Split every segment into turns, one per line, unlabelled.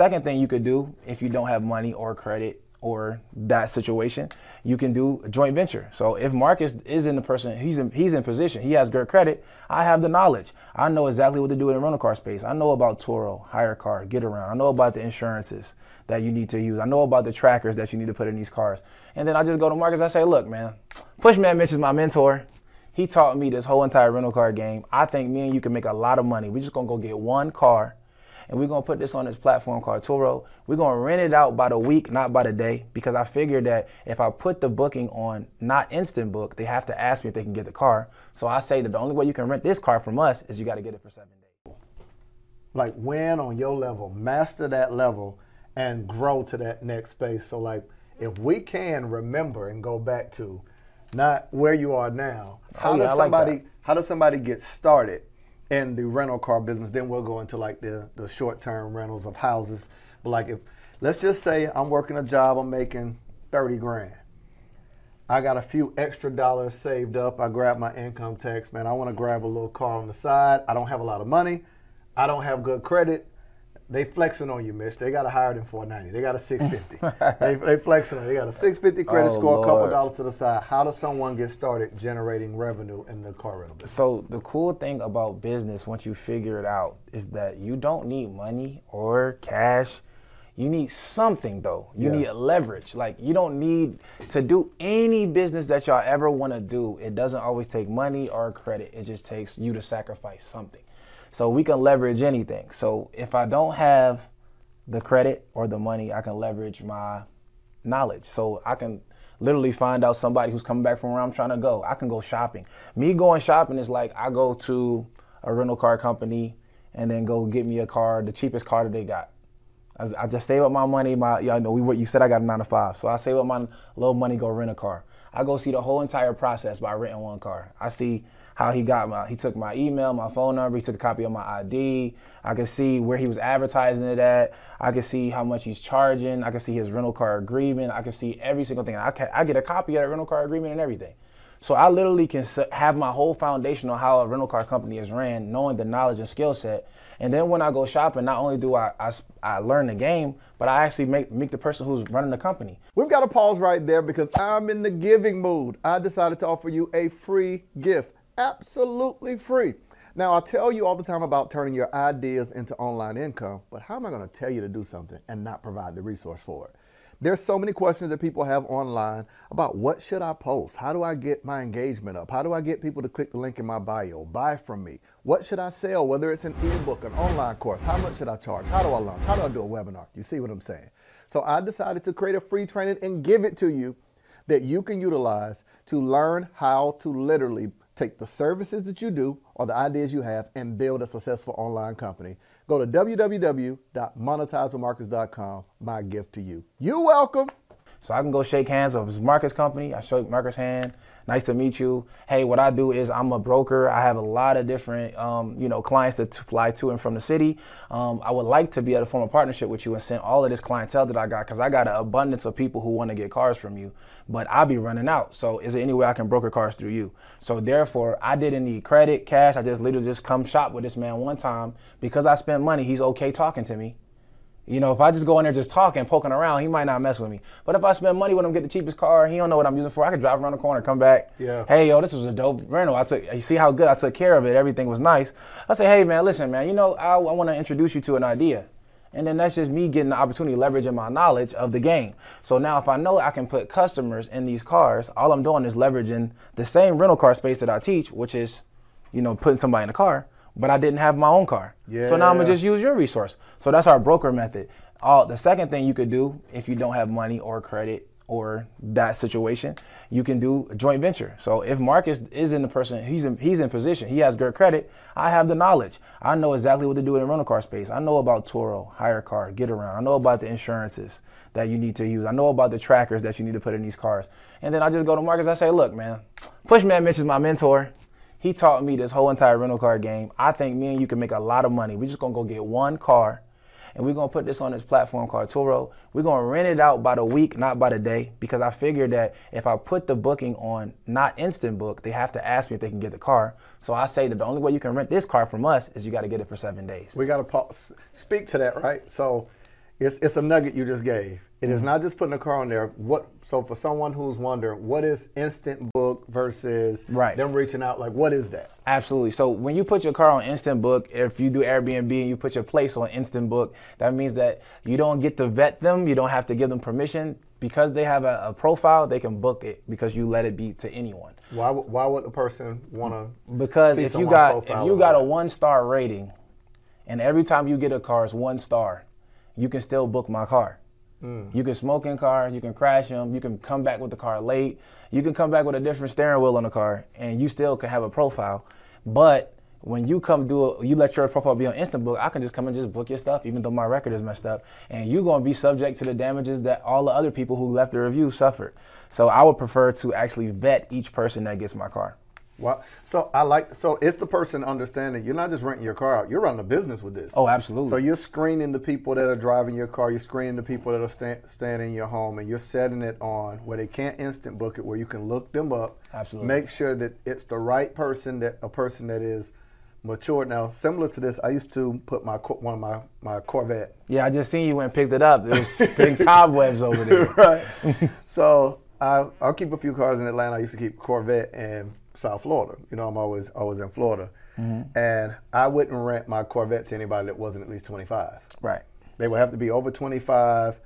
second thing you could do if you don't have money or credit or that situation, you can do a joint venture. So if Marcus is in the person, he's in he's in position, he has good credit. I have the knowledge. I know exactly what to do in the rental car space. I know about Turo, HyreCar, get around. I know about the insurances that you need to use. I know about the trackers that you need to put in these cars. And then I just go to Marcus. I say, look, man, Pushman Mitch is my mentor. He taught me this whole entire rental car game. I think me and you can make a lot of money. We're just gonna go get one car and we're gonna put this on this platform called Turo. We're gonna rent it out by the week, not by the day, because I figured that if I put the booking on not instant book, they have to ask me if they can get the car. So I say that the only way you can rent this car from us is you got to get it for seven days.
Like win on your level, master that level, and grow to that next space. So like if we can remember and go back to not where you are now, oh, how
Oh, yeah,
does
I like
somebody how does somebody get started in the rental car business? Then we'll go into like the the short term rentals of houses. But like if let's just say I'm working a job, I'm making thirty grand. I got a few extra dollars saved up. I grab my income tax, man. I want to grab a little car on the side. I don't have a lot of money. I don't have good credit. They flexing on you, Mitch. They got a higher than 490. They got a 650. they, they flexing on you. They got a 650 credit
Oh,
score, a couple dollars to the side. How does someone get started generating revenue in the car rental business?
So the cool thing about business, once you figure it out, is that you don't need money or cash. You need something though. You
Yeah.
need leverage. Like you don't need to do any business that y'all ever want to do. It doesn't always take money or credit. It just takes you to sacrifice something. So we can leverage anything. So if I don't have the credit or the money, I can leverage my knowledge. So I can literally find out somebody who's coming back from where I'm trying to go. I can go shopping. Me going shopping is like I go to a rental car company and then go get me a car, the cheapest car that they got. I, just save up my money. My y'all know we you said I got a nine to five, so I save up my little money, go rent a car. I go see the whole entire process by renting one car. I see how he got my he took my email, my phone number, he took a copy of my ID. I can see where he was advertising it at. I can see how much he's charging. I can see his rental car agreement. I can see every single thing. I can, I get a copy of that rental car agreement and everything. So I literally can have my whole foundation on how a rental car company is ran, knowing the knowledge and skill set. And then when I go shopping, not only do I, I, I, learn the game, but I actually make, make the person who's running the company.
We've got to pause right there because I'm in the giving mood. I decided to offer you a free gift, absolutely free. Now, I tell you all the time about turning your ideas into online income, but how am I going to tell you to do something and not provide the resource for it? There's so many questions that people have online about what should I post? How do I get my engagement up? How do I get people to click the link in my bio, buy from me? What should I sell? Whether it's an ebook, an online course, how much should I charge? How do I launch? How do I do a webinar? You see what I'm saying? So I decided to create a free training and give it to you that you can utilize to learn how to literally take the services that you do or the ideas you have and build a successful online company. Go to www.monetizewithmarcus.com. My gift to you. You're welcome.
So I can go shake hands of Marcus company. I shake Marcus hand. Nice to meet you. Hey, what I do is I'm a broker. I have a lot of different, um, you know, clients that fly to and from the city. Um, I would like to be able to form a partnership with you and send all of this clientele that I got because I got an abundance of people who want to get cars from you, but I'll be running out. So is there any way I can broker cars through you? So therefore, I didn't need credit, cash. I just literally just come shop with this man one time because I spent money. He's okay talking to me. You know, if I just go in there just talking, poking around, he might not mess with me. But if I spend money with him, get the cheapest car, he don't know what I'm using for. I could drive around the corner, come back.
Yeah.
Hey, yo, this was a dope rental. I took. You see how good I took care of it. Everything was nice. I say, hey, man, listen, man. You know, I, I want to introduce you to an idea. And then that's just me getting the opportunity, leveraging my knowledge of the game. So now, if I know I can put customers in these cars, all I'm doing is leveraging the same rental car space that I teach, which is, you know, putting somebody in a car. But I didn't have my own car. Yeah. So now I'm gonna just use your resource. So that's our broker method. All the second thing you could do if you don't have money or credit or that situation, you can do a joint venture. So if Marcus is in the person, he's in he's in position, he has good credit. I have the knowledge. I know exactly what to do in the rental car space. I know about Turo, hire car, Getaround. I know about the insurances that you need to use. I know about the trackers that you need to put in these cars. And then I just go to Marcus. I say, look, man, Pushman Mitch is my mentor. He taught me this whole entire rental car game. I think me and you can make a lot of money. We're just gonna go get one car and we're gonna put this on this platform called Turo. We're gonna rent it out by the week, not by the day, because I figured that if I put the booking on not instant book, they have to ask me if they can get the car. So I say that the only way you can rent this car from us is you gotta get it for seven days.
We got to pause, speak to that, right? So it's it's a nugget you just gave. It
Mm-hmm.
is not just putting a car on there. What so for someone who's wondering what is instant book versus
Right.
them reaching out, like what is that?
Absolutely. So when you put your car on Instant Book, if you do Airbnb and you put your place on Instant Book, that means that you don't get to vet them. You don't have to give them permission because they have a, a profile. They can book it because you let it be to anyone.
Why would- why would a person want to?
Because if you got if you got a one star rating, and every time you get a car is one star, you can still book my car.
Mm.
You can smoke in cars, you can crash them, you can come back with the car late, you can come back with a different steering wheel on the car, and you still can have a profile. But when you come do it, you let your profile be on Instant Book, I can just come and just book your stuff, even though my record is messed up, and you're gonna be subject to the damages that all the other people who left the review suffered. So I would prefer to actually vet each person that gets my car.
Well, so I like so it's the person understanding you're not just renting your car out. You're running a business with this.
Oh, absolutely.
So you're screening the people that are driving your car. You're screening the people that are sta- staying in your home, and you're setting it on where they can't instant book it, where you can look them up.
Absolutely.
Make sure that it's the right person, that a person that is mature. Now, similar to this, I used to put my one of my my Corvette.
Yeah, I just seen you went and picked it up. There's big cobwebs over there.
right. so I, I'll keep a few cars in Atlanta. I used to keep Corvette in South Florida. You know, I'm always always in Florida, and I wouldn't rent my Corvette to anybody that wasn't at least 25.
Right.
They would have to be over 25,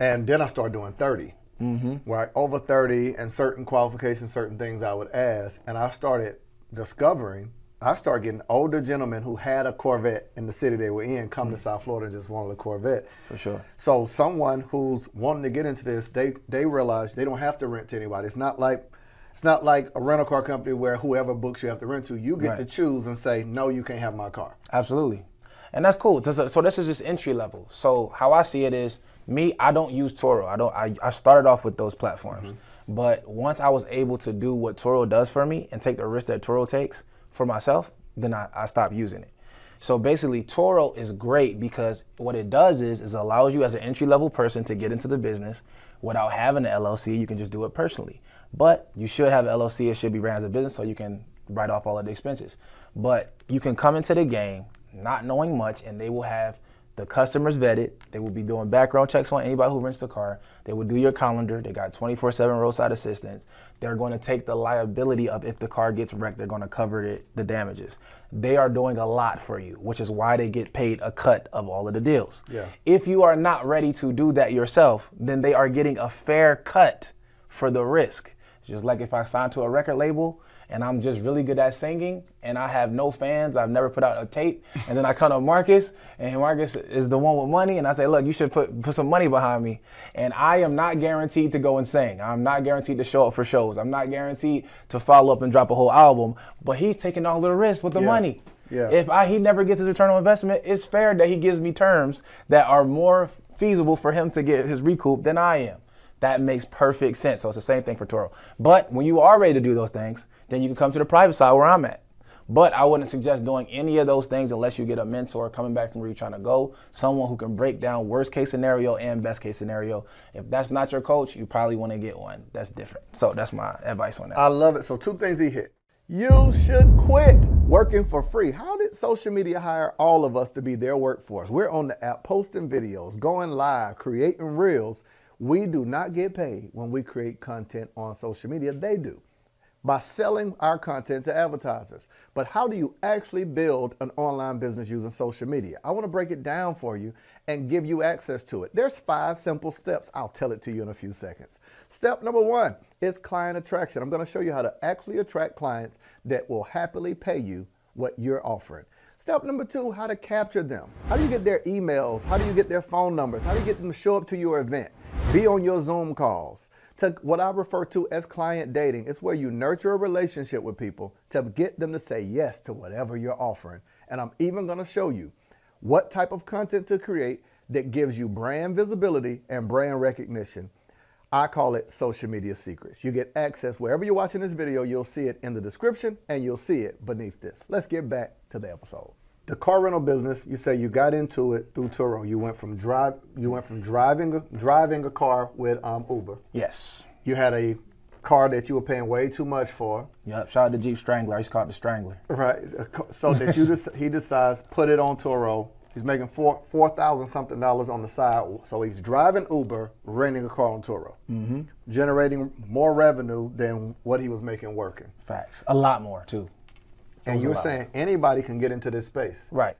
and then I started doing 30. Mm-hmm. Right, over 30, and certain qualifications, certain things I would ask, and I started discovering. I started getting older gentlemen who had a Corvette in the city they were in come to South Florida and just wanted a Corvette.
For sure.
So someone who's wanting to get into this, they they realize they don't have to rent to anybody. It's not like it's not like a rental car company where whoever books you have to rent to. You get
Right.
to choose and say, no, you can't have my car.
Absolutely. And that's cool. So this is just entry level. So how I see it is me, I don't use Turo. I don't I, I started off with those platforms. Mm-hmm. But once I was able to do what Turo does for me and take the risk that Turo takes for myself, then I, I stopped using it. So basically Turo is great because what it does is is allows you as an entry level person to get into the business without having an LLC. You can just do it personally. But you should have LLC. It should be ran as a business so you can write off all of the expenses. But you can come into the game not knowing much, and they will have the customers vetted. They will be doing background checks on anybody who rents the car. They will do your calendar. They got 24 7 roadside assistance. They're going to take the liability of if the car gets wrecked, they're going to cover it, the damages. They are doing a lot for you, which is why they get paid a cut of all of the deals.
Yeah.
If you are not ready to do that yourself, then they are getting a fair cut for the risk. Just like if I sign to a record label and I'm just really good at singing and I have no fans, I've never put out a tape, and then I come to Marcus and Marcus is the one with money and I say, look, you should put put some money behind me. And I am not guaranteed to go and sing. I'm not guaranteed to show up for shows. I'm not guaranteed to follow up and drop a whole album. But he's taking all the risks with the
Yeah.
money.
Yeah.
If I he never gets his return on investment, it's fair that he gives me terms that are more feasible for him to get his recoup than I am. That makes perfect sense. So it's the same thing for Turo. But when you are ready to do those things, then you can come to the private side where I'm at. But I wouldn't suggest doing any of those things unless you get a mentor coming back from where you're trying to go, someone who can break down worst case scenario and best case scenario. If that's not your coach, you probably want to get one that's different. So that's my advice on that.
I love it. So two things he hit. You should quit working for free. How did social media hire all of us to be their workforce? We're on the app posting videos, going live, creating reels. We do not get paid when we create content on social media. They do by selling our content to advertisers. But how do you actually build an online business using social media? I want to break it down for you and give you access to it. There's five simple steps. I'll tell it to you in a few seconds. Step number one is client attraction. I'm going to show you how to actually attract clients that will happily pay you what you're offering. Step number two, how to capture them. How do you get their emails? How do you get their phone numbers? How do you get them to show up to your event? Be on your Zoom calls to what I refer to as client dating. It's where you nurture a relationship with people to get them to say yes to whatever you're offering. And I'm even going to show you what type of content to create that gives you brand visibility and brand recognition. I call it social media secrets. You get access wherever you're watching this video, you'll see it in the description and you'll see it beneath this. Let's get back to the episode the car rental business, you say you got into it through Turo. You went from drive, you went from driving a, driving a car with um, Uber.
Yes.
You had a car that you were paying way too much for.
Yep. Shout out to Jeep Strangler. He's called the Strangler.
Right. So that you he decides put it on Turo. He's making four four thousand something dollars on the side. So he's driving Uber, renting a car on Turo, mm-hmm. generating more revenue than what he was making working.
Facts. A lot more too.
And you're saying anybody can get into this space.
Right.